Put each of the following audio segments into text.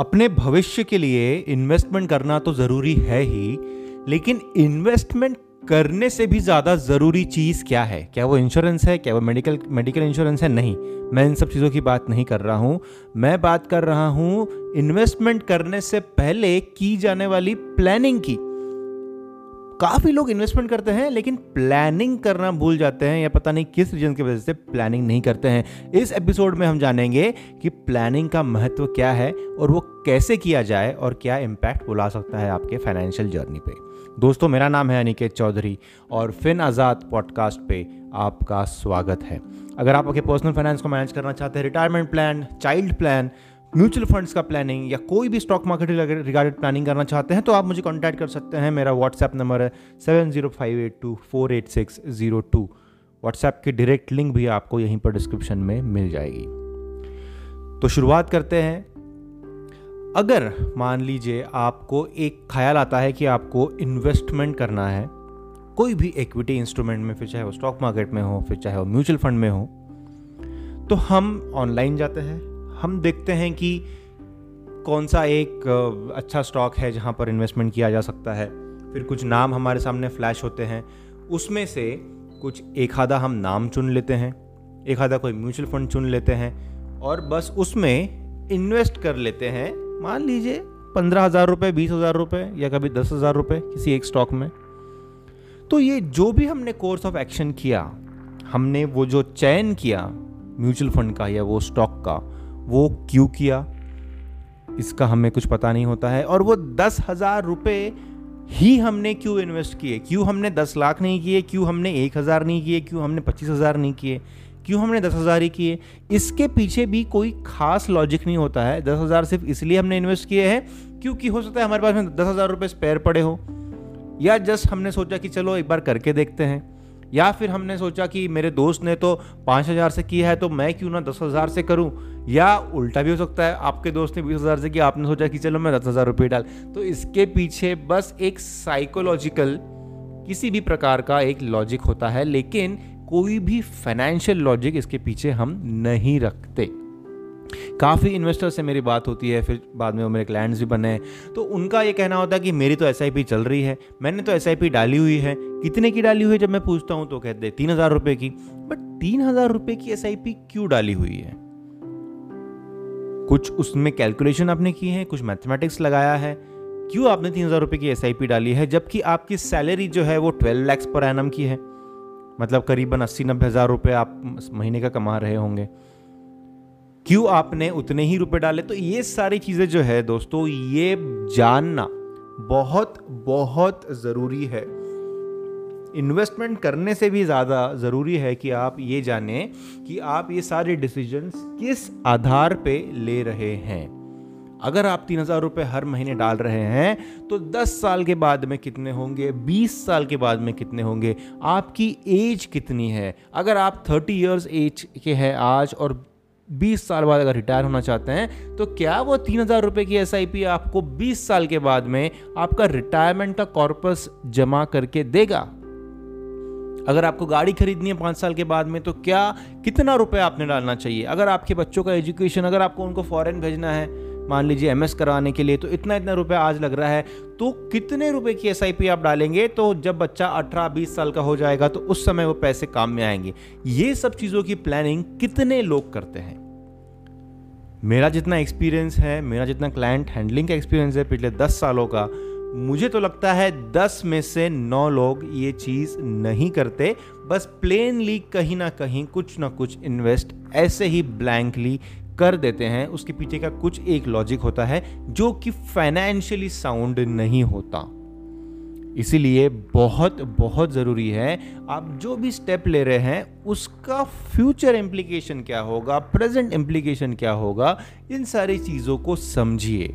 अपने भविष्य के लिए इन्वेस्टमेंट करना तो ज़रूरी है ही, लेकिन इन्वेस्टमेंट करने से भी ज़्यादा ज़रूरी चीज़ क्या है? क्या वो इंश्योरेंस है? क्या वो मेडिकल मेडिकल इंश्योरेंस है? नहीं। मैं इन सब चीज़ों की बात नहीं कर रहा हूँ। मैं बात कर रहा हूँ इन्वेस्टमेंट करने से पहले की जाने वाली प्लानिंग की। काफ़ी लोग इन्वेस्टमेंट करते हैं, लेकिन प्लानिंग करना भूल जाते हैं या पता नहीं किस रीजन की वजह से प्लानिंग नहीं करते हैं। इस एपिसोड में हम जानेंगे कि प्लानिंग का महत्व क्या है और वो कैसे किया जाए और क्या इम्पैक्ट वो ला सकता है आपके फाइनेंशियल जर्नी पे। दोस्तों, मेरा नाम है अनिकेत चौधरी और फिन आज़ाद पॉडकास्ट पे आपका स्वागत है। अगर आप आपके पर्सनल फाइनेंस को मैनेज करना चाहते हैं retirement plan child plan mutual funds का प्लानिंग या कोई भी स्टॉक मार्केट रिगार्डेड प्लानिंग करना चाहते हैं तो आप मुझे कॉन्टैक्ट कर सकते हैं। मेरा व्हाट्सएप नंबर है seven zero five eight two four eight six zero two WhatsApp की डायरेक्ट लिंक भी आपको यहीं पर डिस्क्रिप्शन में मिल जाएगी। तो शुरुआत करते हैं। अगर मान लीजिए आपको एक ख्याल आता है कि आपको इन्वेस्टमेंट करना है, कोई भी इक्विटी इंस्ट्रूमेंट में, फिर चाहे वो स्टॉक मार्केट में हो, फिर चाहे वो म्यूचुअल फंड में हो तो हम ऑनलाइन जाते हैं। हम देखते हैं कि कौन सा एक अच्छा स्टॉक है जहाँ पर इन्वेस्टमेंट किया जा सकता है। फिर कुछ नाम हमारे सामने फ्लैश होते हैं। उसमें से कुछ एक आधा हम नाम चुन लेते हैं, एक आधा कोई म्यूचुअल फंड चुन लेते हैं और बस उसमें इन्वेस्ट कर लेते हैं। मान लीजिए पंद्रह हज़ार रुपये बीस हज़ार रुपये या कभी दस हज़ार रुपये किसी एक स्टॉक में। तो ये जो भी हमने कोर्स ऑफ़ एक्शन किया, हमने वो जो चयन किया म्यूचुअल फंड का या वो स्टॉक का वो क्यों किया? इसका हमें कुछ पता नहीं होता है। और वो दस हज़ार रुपये ही हमने क्यों इन्वेस्ट किए? क्यों हमने दस लाख नहीं किए? क्यों हमने एक हज़ार नहीं किए? क्यों हमने पच्चीस हज़ार नहीं किए? क्यों हमने दस हज़ार ही किए? इसके पीछे भी कोई खास लॉजिक नहीं होता है। दस हज़ार सिर्फ़ इसलिए हमने इन्वेस्ट किए हैं क्योंकि हो सकता है हमारे पास में दस हज़ार रुपये स्पेयर पड़े हो। या जस्ट हमने सोचा कि चलो एक बार करके देखते हैं। या फिर हमने सोचा कि मेरे दोस्त ने तो पाँच हज़ार से किया है तो मैं क्यों ना दस हज़ार से करूँ? या उल्टा भी हो सकता है, आपके दोस्त ने बीस हज़ार से किया, आपने सोचा कि चलो मैं दस हज़ार रुपये डाल। तो इसके पीछे बस एक साइकोलॉजिकल किसी भी प्रकार का एक लॉजिक होता है, लेकिन कोई भी फाइनेंशियल लॉजिक इसके पीछे हम नहीं रखते। काफ़ी इन्वेस्टर से मेरी बात होती है, फिर बाद में वो मेरे क्लाइंट्स भी बने तो उनका ये कहना होता है कि मेरी तो एसआईपी चल रही है, मैंने तो एसआईपी डाली हुई है। कितने की डाली हुई है जब मैं पूछता हूँ तो कहते हैं तीन हज़ार रुपये की। बट तीन हज़ार रुपये की एसआईपी क्यों डाली हुई है? कुछ उसमें कैलकुलेशन आपने की है, कुछ मैथमेटिक्स लगाया है। क्यों आपने तीन हज़ार रुपये की एसआईपी डाली है, जबकि आपकी सैलरी जो है वो ट्वेल्व लैक्स पर एनम की है। मतलब करीबन अस्सी नब्बे हज़ार रुपये आप महीने का कमा रहे होंगे। क्यों आपने उतने ही रुपए डाले? तो ये सारी चीज़ें जो है दोस्तों, ये जानना बहुत बहुत ज़रूरी है। इन्वेस्टमेंट करने से भी ज़्यादा ज़रूरी है कि आप ये जानें कि आप ये सारे डिसीजंस किस आधार पे ले रहे हैं। अगर आप तीन हज़ार रुपये हर महीने डाल रहे हैं तो दस साल के बाद में कितने होंगे? बीस साल के बाद में कितने होंगे? आपकी एज कितनी है? अगर आप थर्टी ईयर्स एज के हैं आज और 20 साल बाद अगर रिटायर होना चाहते हैं तो क्या वो तीन हज़ार रुपये की एस आपको 20 साल के बाद में आपका रिटायरमेंट का कॉर्पस जमा करके देगा? अगर आपको गाड़ी खरीदनी है पाँच साल के बाद में तो क्या कितना रुपए आपने डालना चाहिए? अगर आपके बच्चों का एजुकेशन अगर आपको उनको फॉरेन भेजना है, मान लीजिए एमएस कराने के लिए तो इतना इतना रुपया आज लग रहा है तो कितने रुपए की एसआईपी आप डालेंगे? तो जब बच्चा अठारह बीस साल का हो जाएगा तो उस समय वो पैसे काम में आएँगे। ये सब चीज़ों की प्लानिंग कितने लोग करते हैं? मेरा जितना एक्सपीरियंस है, मेरा जितना क्लाइंट हैंडलिंग का एक्सपीरियंस है पिछले दस सालों का, मुझे तो लगता है दस में से नौ लोग ये चीज़ नहीं करते। बस प्लेनली कहीं ना कहीं कुछ ना कुछ इन्वेस्ट ऐसे ही ब्लैंकली कर देते हैं। उसके पीछे का कुछ एक लॉजिक होता है जो कि फाइनेंशियली साउंड नहीं होता। इसीलिए बहुत बहुत ज़रूरी है। आप जो भी स्टेप ले रहे हैं, उसका फ्यूचर इम्प्लीकेशन क्या होगा प्रेजेंट इम्प्लीकेशन क्या होगा, इन सारी चीज़ों को समझिए।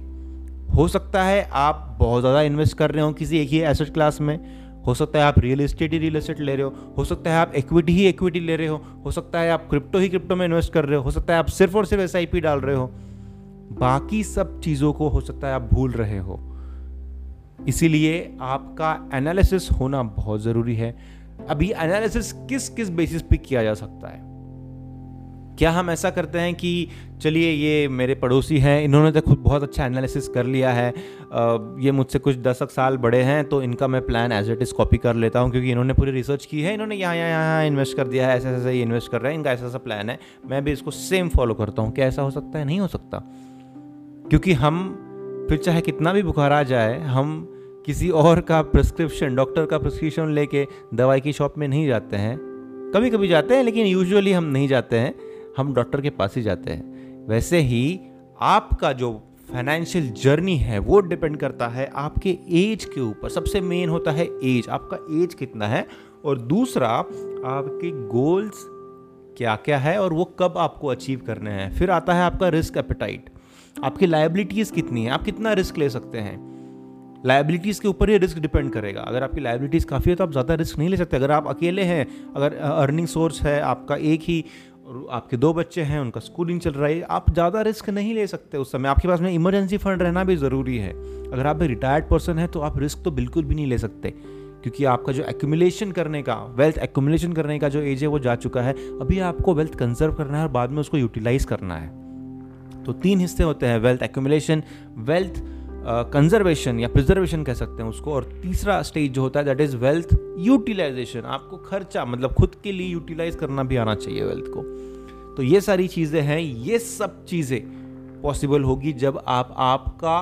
हो सकता है आप बहुत ज़्यादा इन्वेस्ट कर रहे हो किसी एक ही एसेट क्लास में। हो सकता है आप रियल इस्टेट ही रियल इस्टेट ले रहे हो। हो सकता है आप इक्विटी ही इक्विटी ले रहे हो। हो सकता है आप क्रिप्टो ही क्रिप्टो में इन्वेस्ट कर रहे हो। हो सकता है आप सिर्फ़ और सिर्फ़ एसआईपी डाल रहे हो। बाकी सब चीज़ों को हो सकता है आप भूल रहे हो। इसीलिए आपका एनालिसिस होना बहुत ज़रूरी है। अभी एनालिसिस किस किस बेसिस पे किया जा सकता है? क्या हम ऐसा करते हैं कि चलिए ये मेरे पड़ोसी हैं, इन्होंने तो खुद बहुत अच्छा एनालिसिस कर लिया है ये मुझसे कुछ दस साल बड़े हैं तो इनका मैं plan as it is copy कर लेता हूँ, क्योंकि इन्होंने पूरी रिसर्च की है, इन्होंने यहाँ यहाँ यहाँ इन्वेस्ट कर दिया है, ऐसे ऐसे ये इन्वेस्ट कर रहे हैं, इनका ऐसा ऐसा प्लान है। मैं भी इसको सेम फॉलो करता हूँ, क्या ऐसा हो सकता है? नहीं हो सकता। क्योंकि हम, फिर चाहे कितना भी बुखार आ जाए, हम किसी और का प्रिस्क्रिप्शन डॉक्टर का प्रिस्क्रिप्शन लेके दवाई की शॉप में नहीं जाते हैं। कभी कभी जाते हैं, लेकिन यूजुअली हम नहीं जाते हैं। हम डॉक्टर के पास ही जाते हैं। वैसे ही आपका जो फाइनेंशियल जर्नी है, वो डिपेंड करता है आपके एज के ऊपर। सबसे मेन होता है एज आपका एज कितना है? और दूसरा, आपके गोल्स क्या क्या है और वो कब आपको अचीव करने हैं? फिर आता है आपका रिस्क एपेटाइट आपकी लाइबिलिटीज़ कितनी है? आप कितना रिस्क ले सकते हैं? लाइबिलिटीज़ के ऊपर ही रिस्क डिपेंड करेगा। अगर आपकी लाइबिलिटीज़ काफ़ी है तो आप ज़्यादा रिस्क नहीं ले सकते। अगर आप अकेले हैं, अगर अर्निंग सोर्स है, आपका एक ही, और आपके दो बच्चे हैं, उनका स्कूलिंग चल रहा है, आप ज़्यादा रिस्क नहीं ले सकते उस समय। आपके पास में इमरजेंसी फंड रहना भी ज़रूरी है। अगर आप रिटायर्ड पर्सन है तो आप रिस्क तो बिल्कुल भी नहीं ले सकते, क्योंकि आपका जो एक्यूमुलेशन करने का वेल्थ एक्यूमुलेशन करने का जो एज है, वो जा चुका है। अभी आपको वेल्थ कंजर्व करना है और बाद में उसको यूटिलाइज करना है। तो तीन हिस्से होते हैं वेल्थ एक्यूमुलेशन वेल्थ कंजर्वेशन या प्रिजर्वेशन कह सकते हैं उसको। और तीसरा स्टेज जो होता है दैट इज़ वेल्थ यूटिलाइजेशन आपको खर्चा मतलब खुद के लिए यूटिलाइज करना भी आना चाहिए वेल्थ को। तो ये सारी चीज़ें हैं, ये सब चीज़ें। पॉसिबल होगी जब आप आपका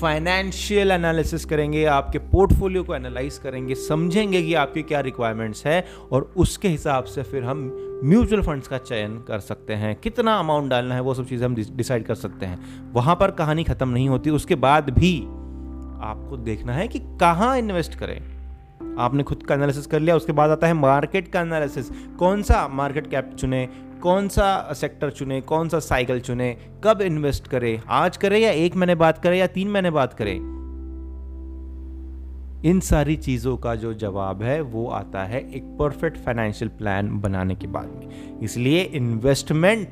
फाइनेंशियल एनालिसिस करेंगे, आपके पोर्टफोलियो को एनालाइज करेंगे, समझेंगे कि आपके क्या रिक्वायरमेंट्स है और उसके हिसाब से फिर हम म्यूचुअल फंड्स का चयन कर सकते हैं। कितना अमाउंट डालना है वो सब चीज़ें हम डिसाइड कर सकते हैं। वहाँ पर कहानी ख़त्म नहीं होती, उसके बाद भी आपको देखना है कि कहाँ इन्वेस्ट करें। आपने खुद का एनालिसिस कर लिया, उसके बाद आता है मार्केट का एनालिसिस कौन सा मार्केट कैप चुने, कौन सा सेक्टर चुने, कौन सा साइकिल चुने, कब इन्वेस्ट करे? आज करे या एक महीने बात करें या तीन महीने बात करें? इन सारी चीज़ों का जो जवाब है, वो आता है एक परफेक्ट फाइनेंशियल प्लान बनाने के बाद में। इसलिए इन्वेस्टमेंट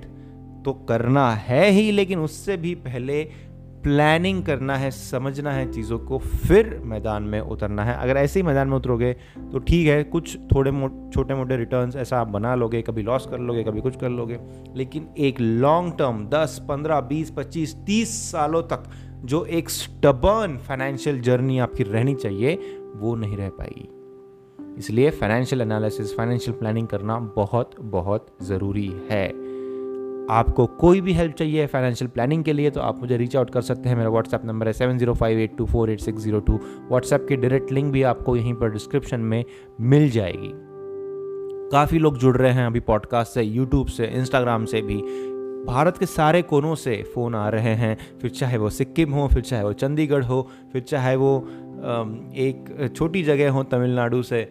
तो करना है ही, लेकिन उससे भी पहले प्लानिंग करना है समझना है चीज़ों को फिर मैदान में उतरना है। अगर ऐसे ही मैदान में उतरोगे तो ठीक है कुछ थोड़े मो छोटे मोटे रिटर्न्स ऐसा आप बना लोगे कभी लॉस कर लोगे कभी कुछ कर लोगे। लेकिन एक लॉन्ग टर्म 10, 15, 20, 25, 30 सालों तक जो एक स्टबर्न फाइनेंशियल जर्नी आपकी रहनी चाहिए वो नहीं रह पाएगी। इसलिए फाइनेंशियल एनालिसिस फाइनेंशियल प्लानिंग करना बहुत बहुत ज़रूरी है। आपको कोई भी हेल्प चाहिए फाइनेंशियल प्लानिंग के लिए तो आप मुझे रीच आउट कर सकते हैं। मेरा व्हाट्सएप नंबर है seven zero five eight two four eight six zero two WhatsApp की डायरेक्ट लिंक भी आपको यहीं पर डिस्क्रिप्शन में मिल जाएगी। काफ़ी लोग जुड़ रहे हैं अभी पॉडकास्ट से यूट्यूब से इंस्टाग्राम से भी। भारत के सारे कोनों से फ़ोन आ रहे हैं। फिर चाहे वो सिक्किम हो, फिर चाहे वो चंडीगढ़ हो, फिर चाहे वो एक छोटी जगह हो तमिलनाडु से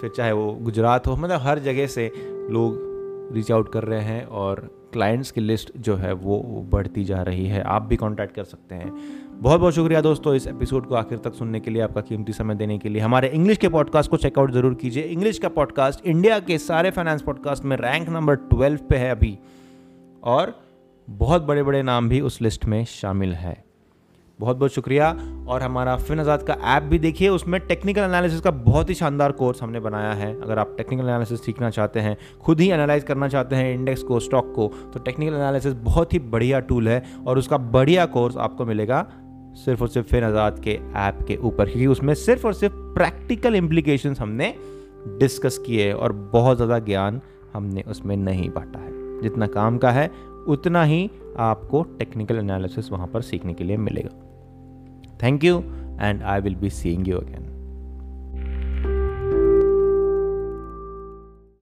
फिर चाहे वो गुजरात हो मतलब हर जगह से लोग रीच आउट कर रहे हैं और क्लाइंट्स की लिस्ट जो है वो बढ़ती जा रही है। आप भी कांटेक्ट कर सकते हैं। बहुत बहुत शुक्रिया दोस्तों इस एपिसोड को आखिर तक सुनने के लिए, आपका कीमती समय देने के लिए। हमारे इंग्लिश के पॉडकास्ट को चेकआउट ज़रूर कीजिए। इंग्लिश का पॉडकास्ट इंडिया के सारे फाइनेंस पॉडकास्ट में रैंक नंबर ट्वेल्व पे है अभी। और बहुत बड़े बड़े नाम भी उस लिस्ट में शामिल है। बहुत बहुत शुक्रिया। और हमारा फिन आज़ाद का ऐप भी देखिए, उसमें टेक्निकल एनालिसिस का बहुत ही शानदार कोर्स हमने बनाया है। अगर आप टेक्निकल एनालिसिस सीखना चाहते हैं, खुद ही एनालाइज करना चाहते हैं इंडेक्स को स्टॉक को तो टेक्निकल एनालिसिस बहुत ही बढ़िया टूल है और उसका बढ़िया कोर्स आपको मिलेगा सिर्फ़ और सिर्फ़ फिन आज़ाद के ऐप के ऊपर, क्योंकि उसमें सिर्फ़ और सिर्फ़ प्रैक्टिकल इम्प्लीकेशन हमने डिस्कस किए और बहुत ज़्यादा ज्ञान हमने उसमें नहीं बांटा है। जितना काम का है उतना ही आपको टेक्निकल एनालिसिस वहाँ पर सीखने के लिए मिलेगा। Thank you and I will be seeing you again